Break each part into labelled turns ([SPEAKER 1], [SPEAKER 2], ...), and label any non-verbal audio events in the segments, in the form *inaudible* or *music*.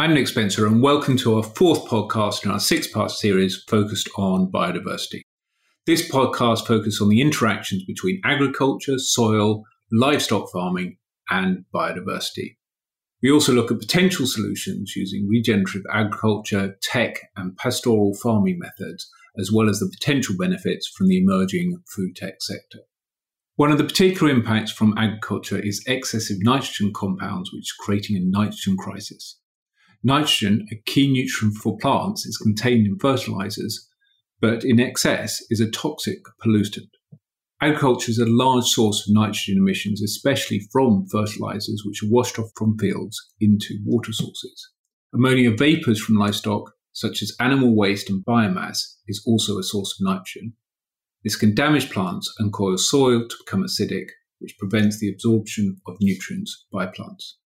[SPEAKER 1] I'm Nick Spencer, and welcome to our fourth podcast in our six part series focused on biodiversity. This podcast focuses on the interactions between agriculture, soil, livestock farming, and biodiversity. We also look at potential solutions using regenerative agriculture, tech, and pastoral farming methods, as well as the potential benefits from the emerging food tech sector. One of the particular impacts from agriculture is excessive nitrogen compounds, which is creating a nitrogen crisis. Nitrogen, a key nutrient for plants, is contained in fertilizers, but in excess is a toxic pollutant. Agriculture is a large source of nitrogen emissions, especially from fertilizers which are washed off from fields into water sources. Ammonia vapors from livestock, such as animal waste and biomass, is also a source of nitrogen. This can damage plants and cause soil to become acidic, which prevents the absorption of nutrients by plants.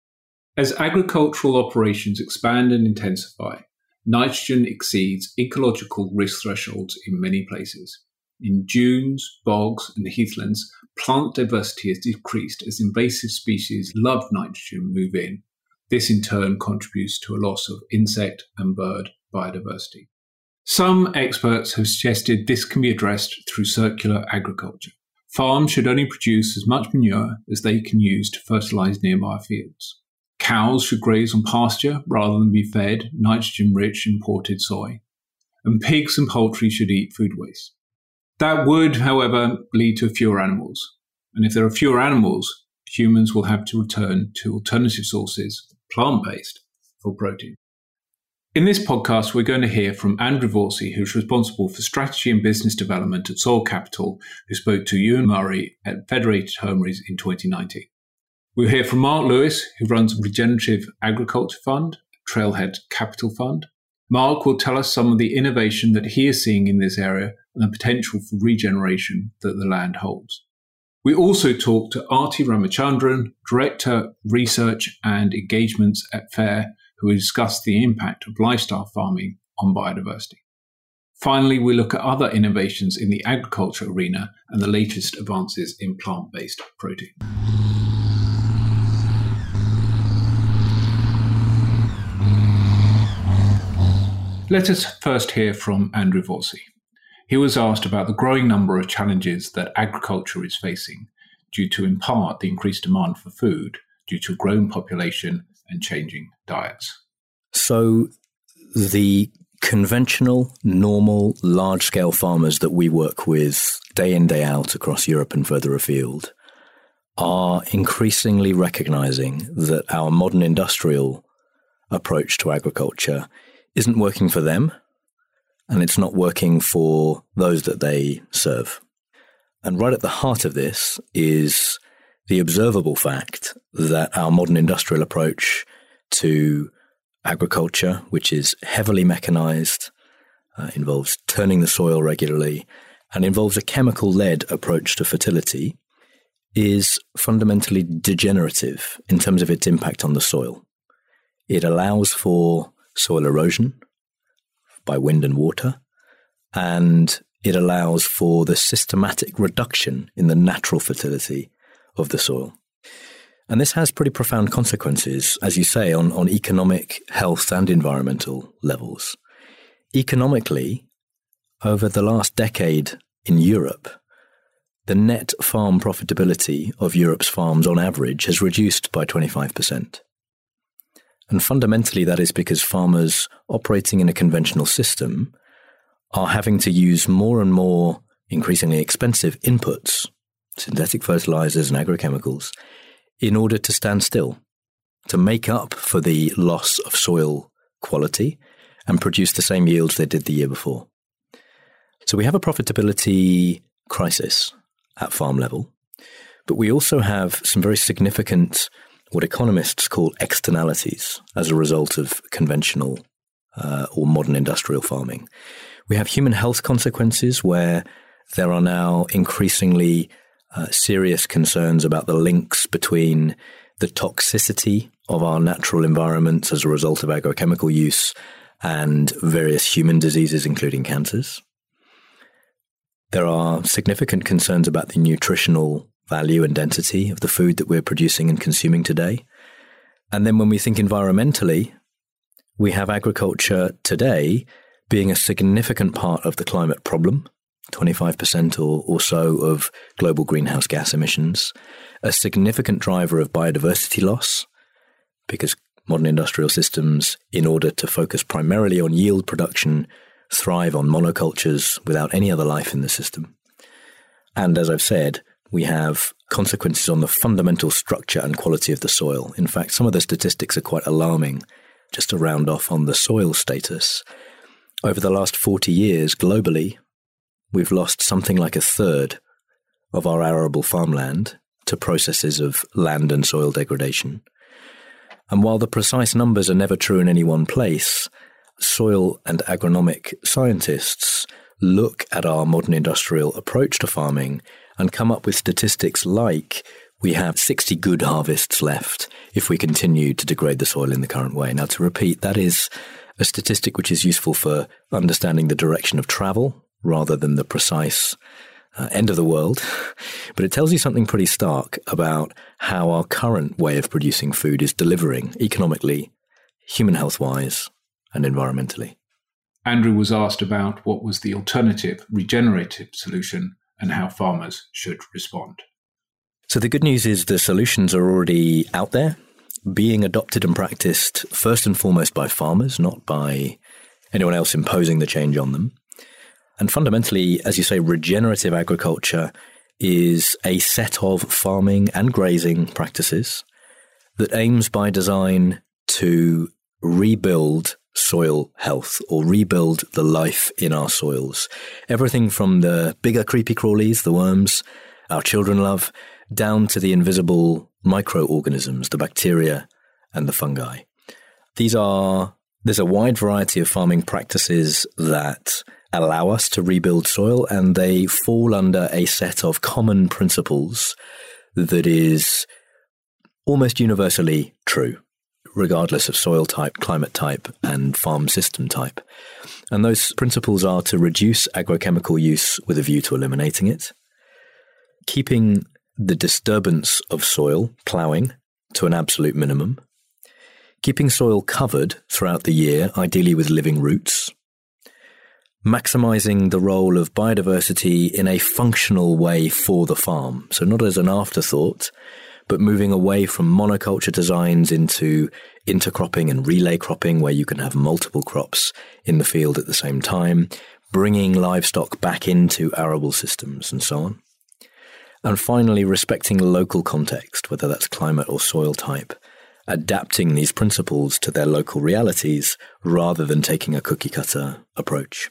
[SPEAKER 1] As agricultural operations expand and intensify, nitrogen exceeds ecological risk thresholds in many places. In dunes, bogs, and heathlands, plant diversity has decreased as invasive species love nitrogen move in. This in turn contributes to a loss of insect and bird biodiversity. Some experts have suggested this can be addressed through circular agriculture. Farms should only produce as much manure as they can use to fertilize nearby fields. Cows should graze on pasture rather than be fed nitrogen rich imported soy. And pigs and poultry should eat food waste. That would, however, lead to fewer animals. And if there are fewer animals, humans will have to return to alternative sources, plant based, for protein. In this podcast, we're going to hear from Andrew Voysey, who's responsible for strategy and business development at Soil Capital, who spoke to Ewan Murray at Federated Hermes in 2019. We'll hear from Mark Lewis, who runs Regenerative Agriculture Fund, Trailhead Capital Fund. Mark will tell us some of the innovation that he is seeing in this area and the potential for regeneration that the land holds. We also talk to Aarti Ramachandran, Director, Research and Engagements at FAIRR, who discuss the impact of lifestyle farming on biodiversity. Finally, we look at other innovations in the agriculture arena and the latest advances in plant based protein. Let us first hear from Andrew Voysey. He was asked about the growing number of challenges that agriculture is facing due to, in part, the increased demand for food due to a growing population and changing diets.
[SPEAKER 2] So, the conventional, normal, large scale farmers that we work with day in, day out across Europe and further afield are increasingly recognizing that our modern industrial approach to agriculture isn't working for them and it's not working for those that they serve. And right at the heart of this is the observable fact that our modern industrial approach to agriculture, which is heavily mechanized, uh, involves turning the soil regularly, and involves a chemical led approach to fertility, is fundamentally degenerative in terms of its impact on the soil. It allows for soil erosion by wind and water, and it allows for the systematic reduction in the natural fertility of the soil. And this has pretty profound consequences, as you say, on, on economic, health, and environmental levels. Economically, over the last decade in Europe, the net farm profitability of Europe's farms on average has reduced by 25%. And fundamentally, that is because farmers operating in a conventional system are having to use more and more increasingly expensive inputs, synthetic fertilizers and agrochemicals, in order to stand still, to make up for the loss of soil quality and produce the same yields they did the year before. So we have a profitability crisis at farm level, but we also have some very significant what economists call externalities as a result of conventional uh, or modern industrial farming. We have human health consequences where there are now increasingly uh, serious concerns about the links between the toxicity of our natural environments as a result of agrochemical use and various human diseases, including cancers. There are significant concerns about the nutritional value and density of the food that we're producing and consuming today. And then when we think environmentally, we have agriculture today being a significant part of the climate problem, 25% or, or so of global greenhouse gas emissions, a significant driver of biodiversity loss, because modern industrial systems, in order to focus primarily on yield production, thrive on monocultures without any other life in the system. And as I've said, we have consequences on the fundamental structure and quality of the soil. In fact, some of the statistics are quite alarming. Just to round off on the soil status, over the last 40 years globally, we've lost something like a third of our arable farmland to processes of land and soil degradation. And while the precise numbers are never true in any one place, soil and agronomic scientists look at our modern industrial approach to farming and come up with statistics like we have 60 good harvests left if we continue to degrade the soil in the current way. Now, to repeat, that is a statistic which is useful for understanding the direction of travel rather than the precise uh, end of the world. *laughs* But it tells you something pretty stark about how our current way of producing food is delivering economically, human health wise, and environmentally.
[SPEAKER 1] Andrew was asked about what was the alternative regenerative solution and how farmers should respond.
[SPEAKER 2] So, the good news is the solutions are already out there, being adopted and practiced first and foremost by farmers, not by anyone else imposing the change on them. And fundamentally, as you say, regenerative agriculture is a set of farming and grazing practices that aims by design to rebuild soil health or rebuild the life in our soils. Everything from the bigger creepy crawlies, the worms our children love, down to the invisible microorganisms, the bacteria and the fungi. These are, there's a wide variety of farming practices that allow us to rebuild soil and they fall under a set of common principles that is almost universally true regardless of soil type, climate type, and farm system type. And those principles are to reduce agrochemical use with a view to eliminating it, keeping the disturbance of soil, ploughing, to an absolute minimum, keeping soil covered throughout the year, ideally with living roots, maximizing the role of biodiversity in a functional way for the farm. So, not as an afterthought, but moving away from monoculture designs into intercropping and relay cropping, where you can have multiple crops in the field at the same time, bringing livestock back into arable systems, and so on. And finally, respecting local context, whether that's climate or soil type, adapting these principles to their local realities rather than taking a cookie cutter approach.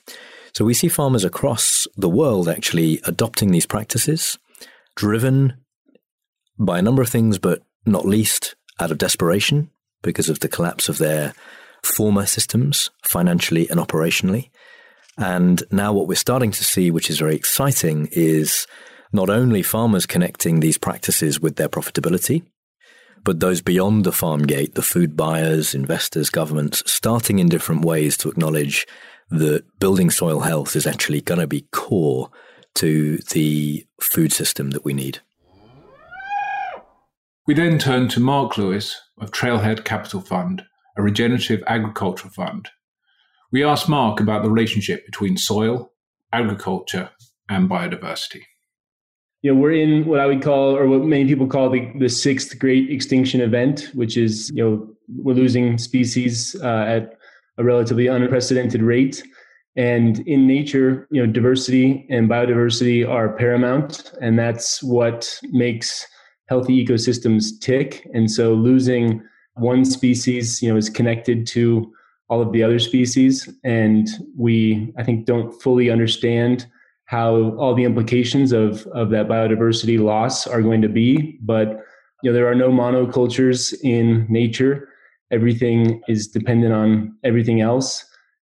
[SPEAKER 2] So we see farmers across the world actually adopting these practices, driven by a number of things, but not least out of desperation because of the collapse of their former systems, financially and operationally. And now what we're starting to see, which is very exciting, is not only farmers connecting these practices with their profitability, but those beyond the farm gate, the food buyers, investors, governments, starting in different ways to acknowledge that building soil health is actually going to be core to the food system that we need.
[SPEAKER 1] We then turn to Mark Lewis of Trailhead Capital Fund, a regenerative agricultural fund. We asked Mark about the relationship between soil, agriculture, and biodiversity.
[SPEAKER 3] You know, we're in what I would call, or what many people call the, the sixth great extinction event, which is, you know, we're losing species uh, at a relatively unprecedented rate. And in nature, you know, diversity and biodiversity are paramount, and that's what makes healthy ecosystems tick. And so losing one species, you know, is connected to all of the other species. And we, I think, don't fully understand how all the implications of, of that biodiversity loss are going to be. But, you know, there are no monocultures in nature. Everything is dependent on everything else.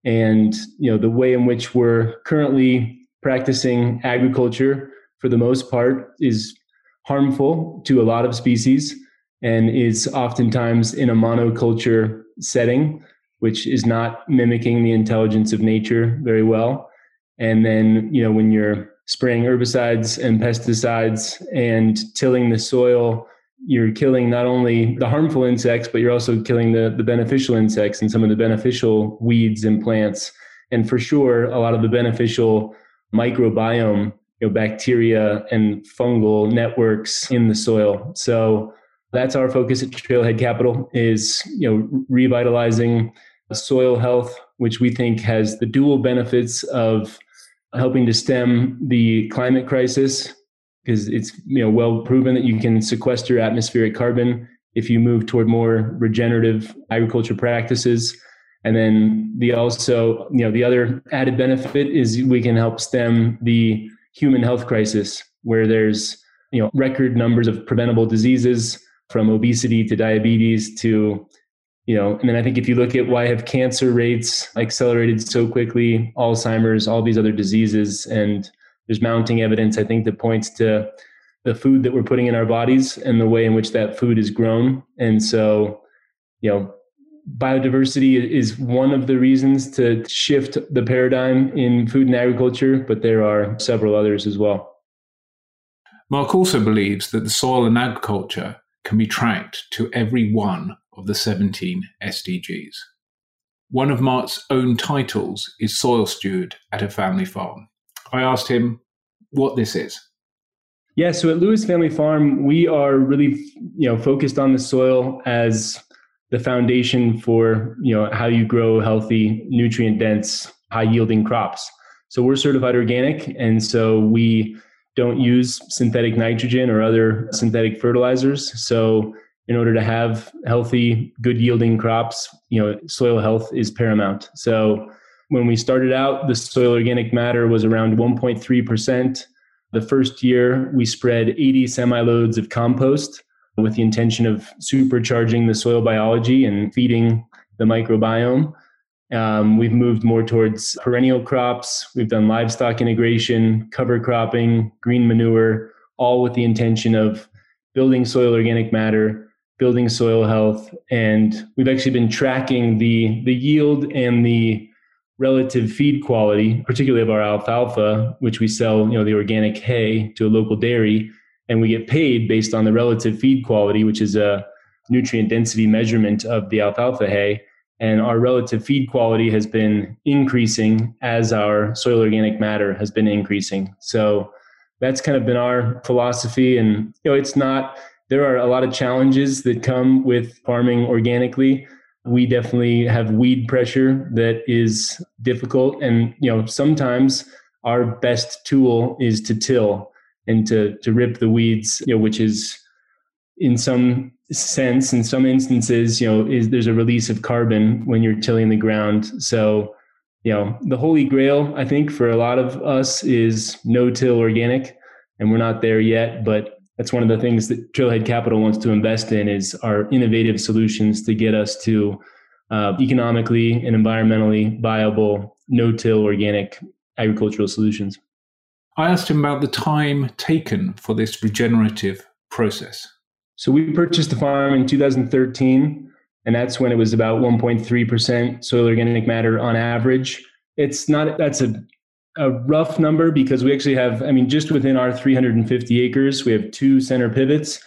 [SPEAKER 3] And, you know, the way in which we're currently practicing agriculture for the most part is harmful to a lot of species and is oftentimes in a monoculture setting, which is not mimicking the intelligence of nature very well. And then, you know, when you're spraying herbicides and pesticides and tilling the soil you're killing not only the harmful insects, but you're also killing the, the beneficial insects and some of the beneficial weeds and plants. And for sure, a lot of the beneficial microbiome, you know, bacteria and fungal networks in the soil. So that's our focus at Trailhead Capital is, you know, revitalizing soil health, which we think has the dual benefits of helping to stem the climate crisis because it's you know well proven that you can sequester atmospheric carbon if you move toward more regenerative agriculture practices and then the also you know the other added benefit is we can help stem the human health crisis where there's you know record numbers of preventable diseases from obesity to diabetes to you know and then i think if you look at why have cancer rates accelerated so quickly alzheimer's all these other diseases and there's mounting evidence i think that points to the food that we're putting in our bodies and the way in which that food is grown. And so you know biodiversity is one of the reasons to shift the paradigm in food and agriculture but there are several others as well
[SPEAKER 1] mark also believes that the soil and agriculture can be tracked to every one of the 17 SDGs. One of Mark's own titles is Soil Steward at a Family Farm. I asked him what this is.
[SPEAKER 3] Yeah, so at Lewis Family Farm, we are really, you know, focused on the soil as the foundation for, you know, how you grow healthy, nutrient dense, high yielding crops. So we're certified organic and so we don't use synthetic nitrogen or other synthetic fertilizers. So in order to have healthy, good yielding crops, you know, soil health is paramount. So when we started out, the soil organic matter was around 1.3%. The first year, we spread 80 semi loads of compost with the intention of supercharging the soil biology and feeding the microbiome. Um, we've moved more towards perennial crops. We've done livestock integration, cover cropping, green manure, all with the intention of building soil organic matter, building soil health, and we've actually been tracking the the yield and the relative feed quality, particularly of our alfalfa, which we sell, you know, the organic hay to a local dairy, and we get paid based on the relative feed quality, which is a nutrient density measurement of the alfalfa hay. And our relative feed quality has been increasing as our soil organic matter has been increasing. So that's kind of been our philosophy. And you know, it's not there are a lot of challenges that come with farming organically. We definitely have weed pressure that is difficult. And, you know, sometimes our best tool is to till and to, to rip the weeds, you know, which is in some sense, in some instances, you know, is there's a release of carbon when you're tilling the ground. So, you know, the holy grail, I think, for a lot of us is no till organic. And we're not there yet, but that's one of the things that Trailhead Capital wants to invest in is our innovative solutions to get us to uh, economically and environmentally viable no-till organic agricultural solutions.
[SPEAKER 1] I asked him about the time taken for this regenerative process.
[SPEAKER 3] So we purchased the farm in 2013, and that's when it was about 1.3% soil organic matter on average. It's not that's a a rough number because we actually have, I mean, just within our 350 acres, we have two center pivots.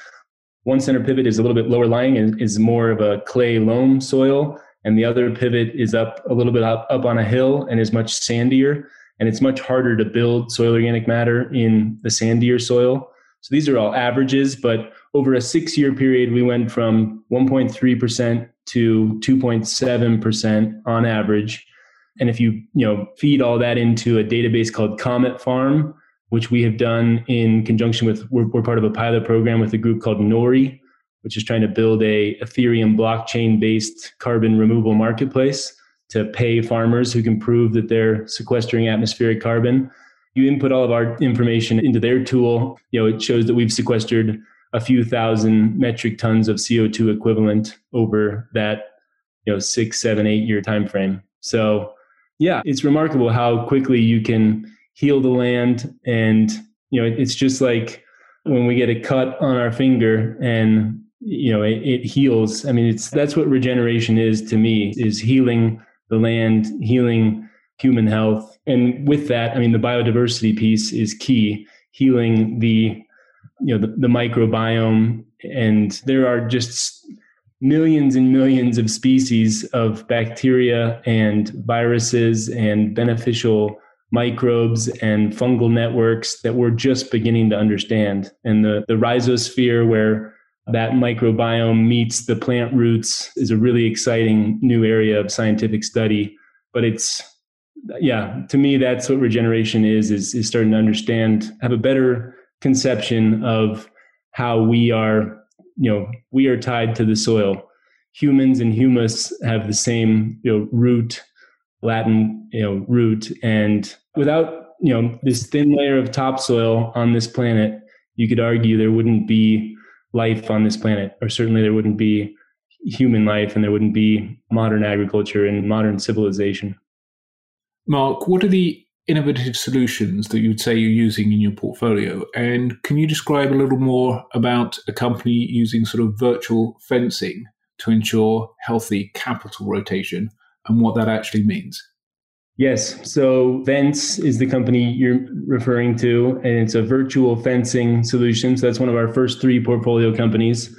[SPEAKER 3] One center pivot is a little bit lower lying and is more of a clay loam soil. And the other pivot is up a little bit up, up on a hill and is much sandier. And it's much harder to build soil organic matter in the sandier soil. So these are all averages, but over a six year period, we went from 1.3% to 2.7% on average. And if you, you know, feed all that into a database called Comet Farm, which we have done in conjunction with, we're, we're part of a pilot program with a group called Nori, which is trying to build a Ethereum blockchain based carbon removal marketplace to pay farmers who can prove that they're sequestering atmospheric carbon. You input all of our information into their tool. You know, it shows that we've sequestered a few thousand metric tons of CO2 equivalent over that, you know, six, seven, eight year time frame. So yeah, it's remarkable how quickly you can heal the land. And, you know, it's just like when we get a cut on our finger and, you know, it, it heals. I mean, it's that's what regeneration is to me is healing the land, healing human health. And with that, I mean, the biodiversity piece is key, healing the you know the, the microbiome, and there are just millions and millions of species of bacteria and viruses and beneficial microbes and fungal networks that we're just beginning to understand. And the, the rhizosphere, where that microbiome meets the plant roots, is a really exciting new area of scientific study. But it's, yeah, to me, that's what regeneration is, is, is starting to understand, have a better conception of how we are, you know, we are tied to the soil. Humans and humus have the same, you know, root Latin, you know, root. And without, you know, this thin layer of topsoil on this planet, you could argue there wouldn't be life on this planet, or certainly there wouldn't be human life and there wouldn't be modern agriculture and modern civilization.
[SPEAKER 1] Mark, what are the innovative solutions that you would say you're using in your portfolio? And can you describe a little more about a company using sort of virtual fencing to ensure healthy capital rotation and what that actually means.
[SPEAKER 3] Yes. So Vence is the company you're referring to, and it's a virtual fencing solution. So that's one of our first three portfolio companies.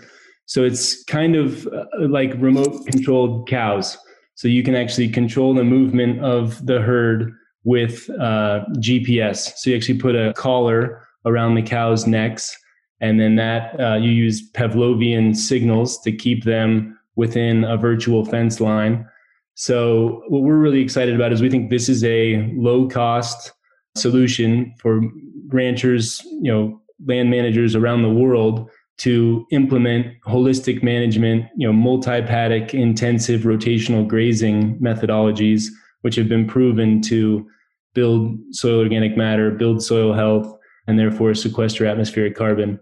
[SPEAKER 3] So it's kind of uh, like remote controlled cows. So you can actually control the movement of the herd with uh, GPS. So you actually put a collar around the cows' necks, and then that uh, you use Pavlovian signals to keep them within a virtual fence line. So what we're really excited about is we think this is a low cost solution for ranchers, you know, land managers around the world to implement holistic management, you know, multi-paddock intensive rotational grazing methodologies, which have been proven to build soil organic matter, build soil health, and therefore sequester atmospheric carbon.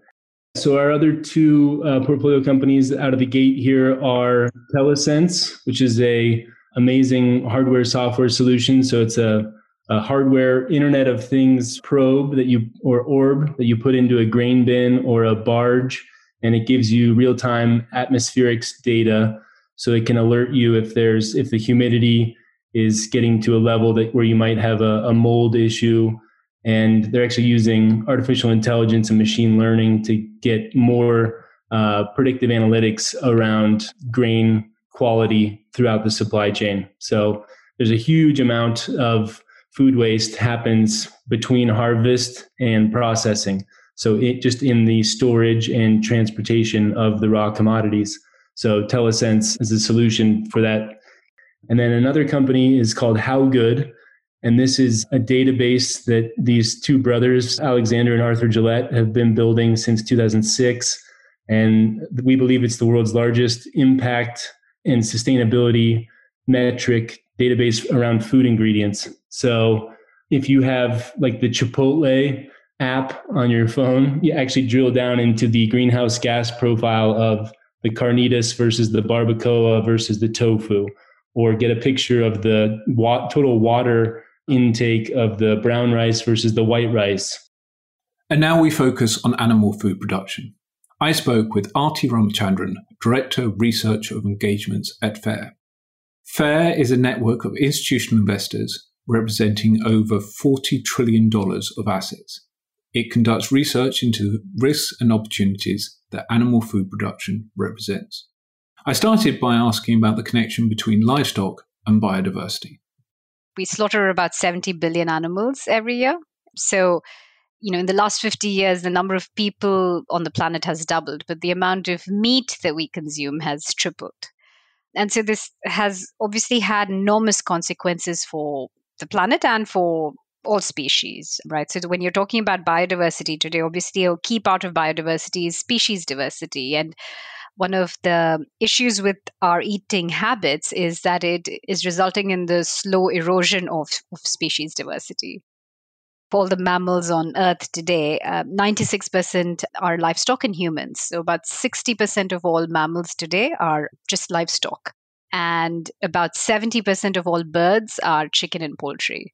[SPEAKER 3] So our other two uh, portfolio companies out of the gate here are Telesense, which is a amazing hardware software solution. So it's a, a hardware Internet of Things probe that you or orb that you put into a grain bin or a barge, and it gives you real time atmospherics data. So it can alert you if there's if the humidity is getting to a level that where you might have a, a mold issue. And they're actually using artificial intelligence and machine learning to get more uh, predictive analytics around grain quality throughout the supply chain. So there's a huge amount of food waste happens between harvest and processing. So it just in the storage and transportation of the raw commodities. So Telesense is a solution for that. And then another company is called HowGood. And this is a database that these two brothers, Alexander and Arthur Gillett, have been building since 2006. And we believe it's the world's largest impact and sustainability metric database around food ingredients. So if you have like the Chipotle app on your phone, you actually drill down into the greenhouse gas profile of the carnitas versus the barbacoa versus the tofu, or get a picture of the wa- total water intake of the brown rice versus the white rice.
[SPEAKER 1] And now we focus on animal food production. I spoke with Aarti Ramachandran, Director of Research of Engagements at FAIRR. FAIRR is a network of institutional investors representing over $40 trillion of assets. It conducts research into the risks and opportunities that animal food production represents. I started by asking about the connection between livestock and biodiversity.
[SPEAKER 4] We slaughter about 70 billion animals every year. So you know, in the last 50 years, the number of people on the planet has doubled, but the amount of meat that we consume has tripled. And so this has obviously had enormous consequences for the planet and for all species, right? So when you're talking about biodiversity today, obviously a key part of biodiversity is species diversity. And one of the issues with our eating habits is that it is resulting in the slow erosion of, of species diversity all the mammals on Earth today, uh, 96% are livestock and humans. So about 60% of all mammals today are just livestock. And about 70% of all birds are chicken and poultry.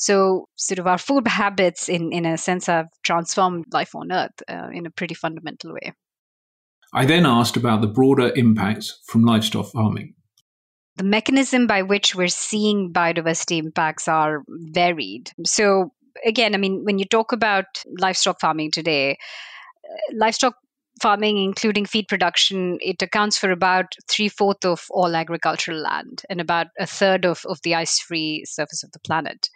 [SPEAKER 4] So, sort of our food habits, in, in a sense, have transformed life on Earth uh, in a pretty fundamental way.
[SPEAKER 1] I then asked about the broader impacts from livestock farming.
[SPEAKER 4] The mechanism by which we're seeing biodiversity impacts are varied. So, again, I mean, when you talk about livestock farming today, uh, livestock farming, including feed production, it accounts for about three fourths of all agricultural land and about a third of, of the ice free surface of the planet.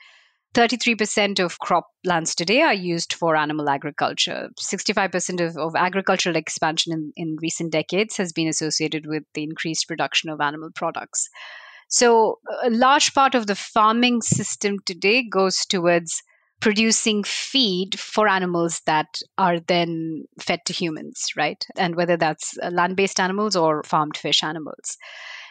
[SPEAKER 4] 33% of crop lands today are used for animal agriculture. 65% of, of agricultural expansion in, in recent decades has been associated with the increased production of animal products. So, a large part of the farming system today goes towards producing feed for animals that are then fed to humans, right? And whether that's uh, land based animals or farmed fish animals.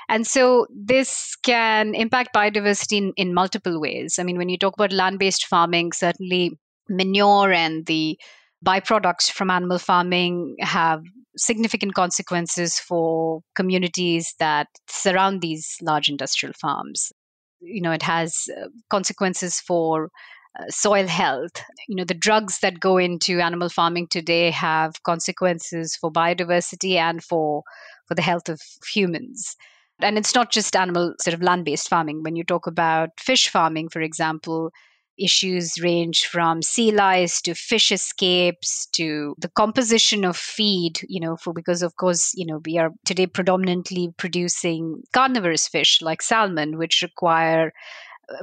[SPEAKER 4] And so this can impact biodiversity in, in multiple ways. I mean, when you talk about land based farming, certainly manure and the byproducts from animal farming have significant consequences for communities that surround these large industrial farms. You know, it has uh, consequences for Uh, soil health. You know, the drugs that go into animal farming today have consequences for biodiversity and for for the health of humans. And it's not just animal sort of land-based farming. When you talk about fish farming, for example, issues range from sea lice to fish escapes to the composition of feed you know for because of course you know we are today predominantly producing carnivorous fish like salmon which require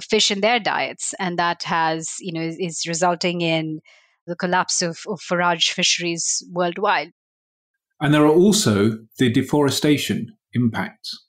[SPEAKER 4] fish in their diets, and that has you know is, resulting in the collapse of, of forage fisheries worldwide.
[SPEAKER 1] And there are also the deforestation impacts.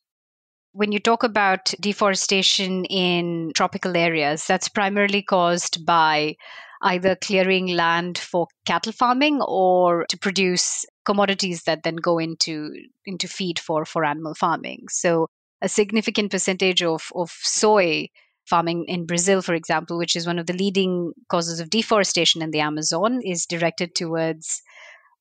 [SPEAKER 4] When you talk about deforestation in tropical areas, that's primarily caused by either clearing land for cattle farming or to produce commodities that then go into into feed for for animal farming. So a significant percentage of of soy farming in Brazil, for example, which is one of the leading causes of deforestation in the Amazon, is directed towards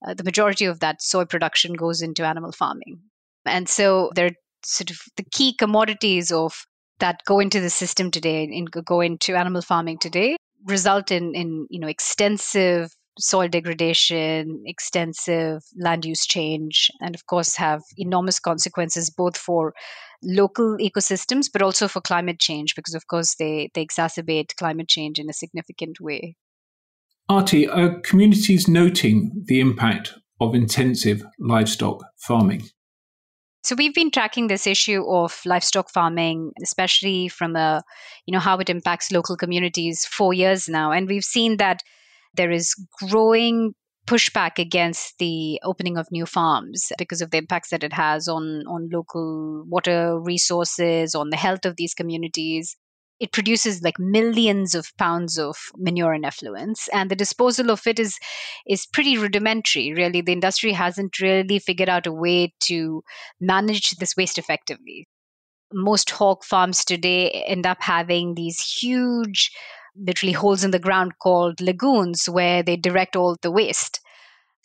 [SPEAKER 4] uh, the majority of that soy production goes into animal farming. And so they're sort of the key commodities of that go into the system today and go into animal farming today result in, in you know extensive soil degradation, extensive land use change, and of course have enormous consequences both for local ecosystems but also for climate change because of course they, they exacerbate climate change in a significant way.
[SPEAKER 1] Aarti, are communities noting the impact of intensive livestock farming?
[SPEAKER 4] So we've been tracking this issue of livestock farming, especially from a, you know, how it impacts local communities for years now. And we've seen that there is growing pushback against the opening of new farms because of the impacts that it has on, on local water resources, on the health of these communities. It produces like millions of pounds of manure and effluents, and the disposal of it is is pretty rudimentary. Really, the industry hasn't really figured out a way to manage this waste effectively. Most hog farms today end up having these huge literally holes in the ground called lagoons where they direct all the waste.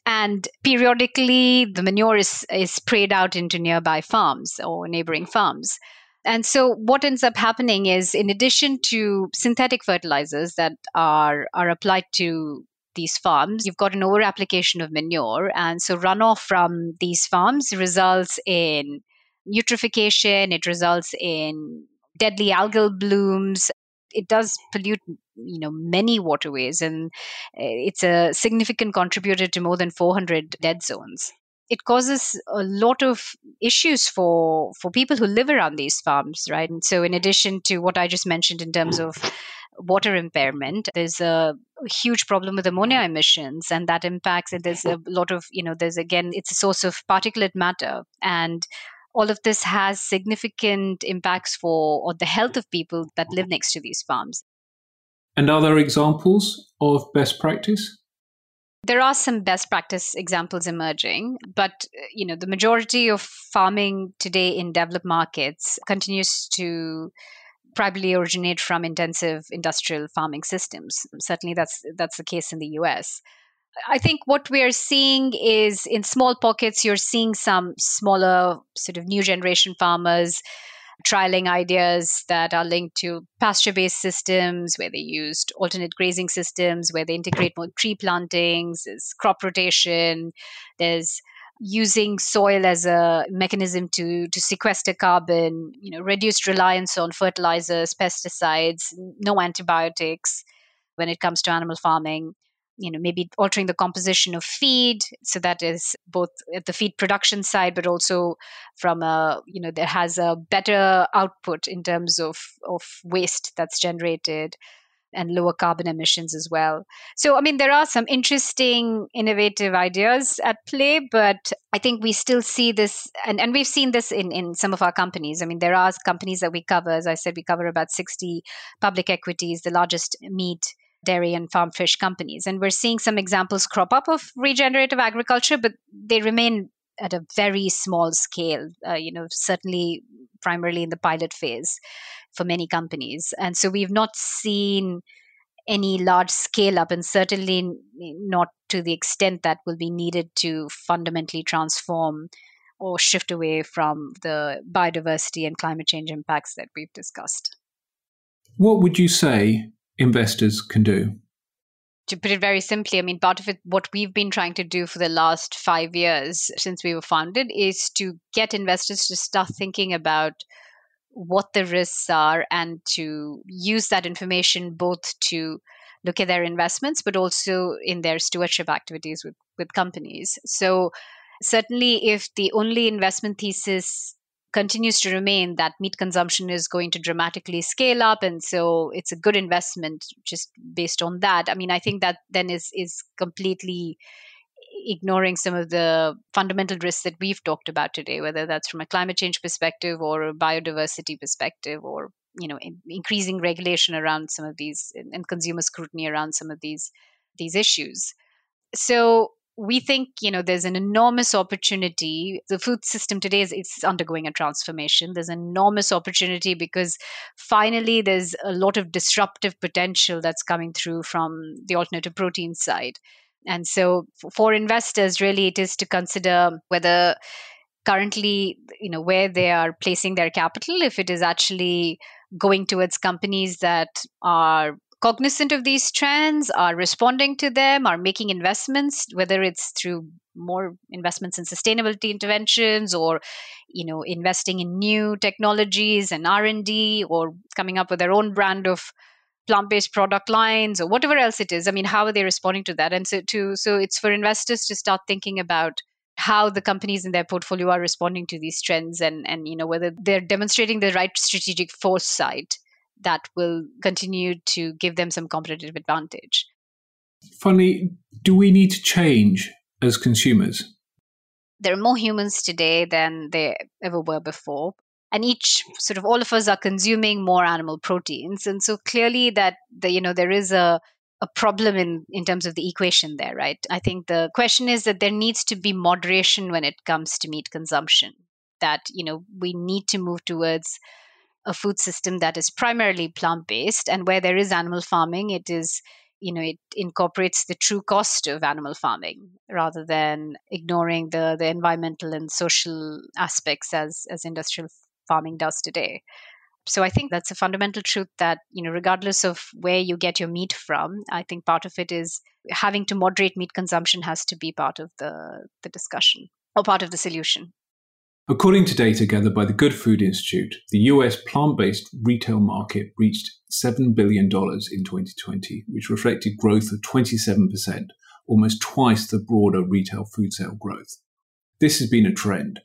[SPEAKER 4] And periodically, the manure is, is sprayed out into nearby farms or neighboring farms. And so, what ends up happening is, in addition to synthetic fertilizers that are, are applied to these farms, you've got an over application of manure. And so, runoff from these farms results in eutrophication, it results in deadly algal blooms, it does pollute you know many waterways and eh, it's a significant contributor to more than 400 dead zones. It causes a lot of issues for for people who live around these farms right? And so in addition to what i just mentioned in terms of water impairment there's a huge problem with ammonia emissions and that impacts and there's a lot of you know there's again it's a source of particulate matter and all of this has significant impacts for or the health of people that live next to these farms.
[SPEAKER 1] And are there examples of best practice?
[SPEAKER 4] There are some best practice examples emerging, but you know the majority of farming today in developed markets continues to primarily originate from intensive industrial farming systems. Certainly, that's that's the case in the U.S. I think what we're seeing is in small pockets, you're seeing some smaller, sort of new generation farmers trialing ideas that are linked to pasture based systems where they used alternate grazing systems, where they integrate more tree plantings, there's crop rotation, there's using soil as a mechanism to to sequester carbon you know reduced reliance on fertilizers pesticides no antibiotics when it comes to animal farming you know maybe altering the composition of feed so that is both at the feed production side but also from a you know that has a better output in terms of of waste that's generated and lower carbon emissions as well. So, I mean, there are some interesting, innovative ideas at play, but I think we still see this, and, and we've seen this in, in some of our companies. I mean, there are companies that we cover. As I said, we cover about 60 public equities, the largest meat dairy and farm fish companies. And we're seeing some examples crop up of regenerative agriculture, but they remain at a very small scale, uh, you know, certainly primarily in the pilot phase for many companies. And so we've not seen any large scale up, and certainly not to the extent that will be needed to fundamentally transform or shift away from the biodiversity and climate change impacts that we've discussed.
[SPEAKER 1] What would you say investors can do?
[SPEAKER 4] To put it very simply, I mean, part of it, what we've been trying to do for the last five years since we were founded is to get investors to start thinking about what the risks are and to use that information both to look at their investments, but also in their stewardship activities with, with companies. So, certainly, if the only investment thesis continues to remain that meat consumption is going to dramatically scale up and so it's a good investment just based on that. I mean i think that then is is completely ignoring some of the fundamental risks that we've talked about today whether that's from a climate change perspective or a biodiversity perspective or you know in, increasing regulation around some of these and consumer scrutiny around some of these these issues. So we think you know there's an enormous opportunity. The food system today is it's undergoing a transformation. There's an enormous opportunity because finally there's a lot of disruptive potential that's coming through from the alternative protein side. And so for investors really it is to consider whether currently you know where they are placing their capital if it is actually going towards companies that are cognizant of these trends, are responding to them, are making investments, whether it's through more investments in sustainability interventions or you know investing in new technologies and r&d or coming up with their own brand of plant-based product lines or whatever else it is. I mean how are they responding to that? And so to so it's for investors to start thinking about how the companies in their portfolio are responding to these trends and and you know whether they're demonstrating the right strategic foresight that will continue to give them some competitive advantage.
[SPEAKER 1] Finally, do we need to change as consumers?
[SPEAKER 4] There are more humans today than there ever were before. And each sort of all of us are consuming more animal proteins. And so clearly that the, you know, there is a a problem in in terms of the equation there right i think the question is that there needs to be moderation when it comes to meat consumption that you know we need to move towards a food system that is primarily plant based and where there is animal farming it is you know it incorporates the true cost of animal farming rather than ignoring the the environmental and social aspects as as industrial farming does today. So i think that's a fundamental truth that you know regardless of where you get your meat from i think part of it is having to moderate meat consumption has to be part of the the discussion or part of the solution
[SPEAKER 1] According to data gathered by the Good Food Institute, the US plant based retail market reached $7 billion in 2020, which reflected growth of 27%, almost twice the broader retail food sale growth. This has been a trend.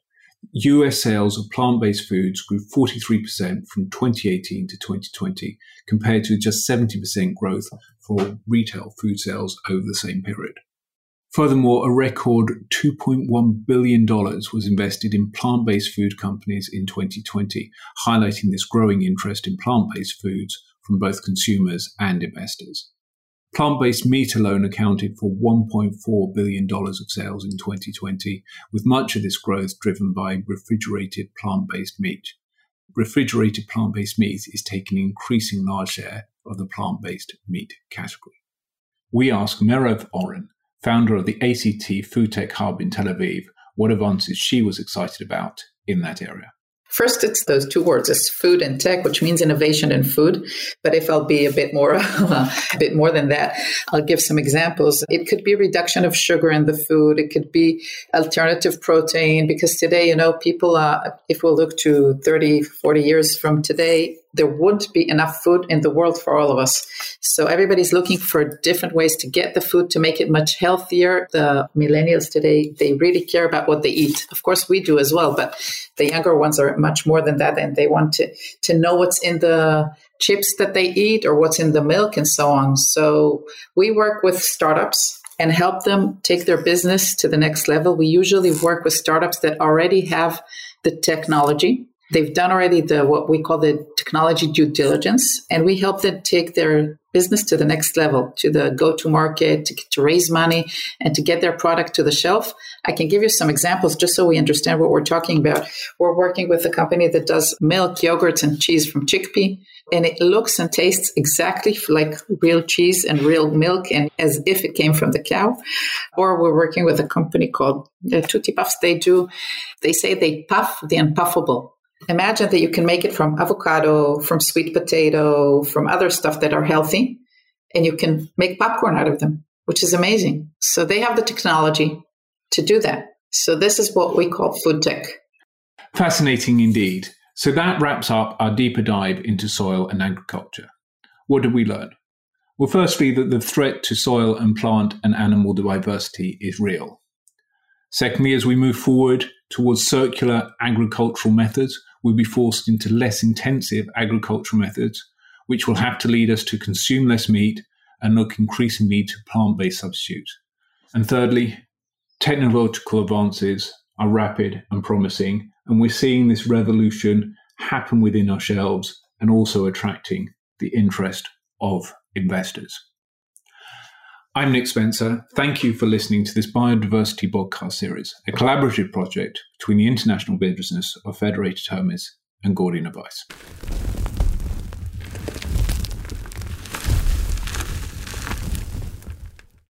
[SPEAKER 1] US sales of plant based foods grew 43% from 2018 to 2020, compared to just 70% growth for retail food sales over the same period. Furthermore, a record $2.1 billion was invested in plant based food companies in 2020, highlighting this growing interest in plant based foods from both consumers and investors. Plant based meat alone accounted for $1.4 billion of sales in 2020, with much of this growth driven by refrigerated plant based meat. Refrigerated plant based meat is taking an increasing large share of the plant based meat category. We ask Meirav Oren, founder of the ACT Food Tech Hub in Tel Aviv, what advances she was excited about in that area.
[SPEAKER 5] First, it's those two words: it's food and tech, which means innovation in food. But if I'll be a bit more, *laughs* a bit more than that, I'll give some examples. It could be reduction of sugar in the food. It could be alternative protein, because today, you know, people, uh, if we look to 30, 40 years from today, there wouldn't be enough food in the world for all of us. So everybody's looking for different ways to get the food to make it much healthier. The millennials today, they really care about what they eat. Of course, we do as well, but the younger ones are much more than that, and they want to to know what's in the chips that they eat or what's in the milk and so on. So we work with startups and help them take their business to the next level. We usually work with startups that already have the technology. They've done already the what we call the technology due diligence, and we help them take their business to the next level, to the go-to market, to, to raise money, and to get their product to the shelf. I can give you some examples just so we understand what we're talking about. We're working with a company that does milk, yogurts, and cheese from chickpea and it looks and tastes exactly like real cheese and real milk and as if it came from the cow. Or we're working with a company called uh, Tutti Puffs. They do, they say they puff the unpuffable. Imagine that you can make it from avocado, from sweet potato, from other stuff that are healthy, and you can make popcorn out of them, which is amazing. So they have the technology to do that. So this is what we call food tech.
[SPEAKER 1] Fascinating indeed. So that wraps up our deeper dive into soil and agriculture. What did we learn? Well, firstly, that the threat to soil and plant and animal diversity is real. Secondly, as we move forward towards circular agricultural methods, we'll be forced into less intensive agricultural methods, which will have to lead us to consume less meat and look increasingly to plant based substitutes. And thirdly, technological advances are rapid and promising, and we're seeing this revolution happen within our shelves and also attracting the interest of investors. I'm Nick Spencer. Thank you for listening to this biodiversity podcast series, a collaborative project between the international business of Federated Hermes and Gordian Advice.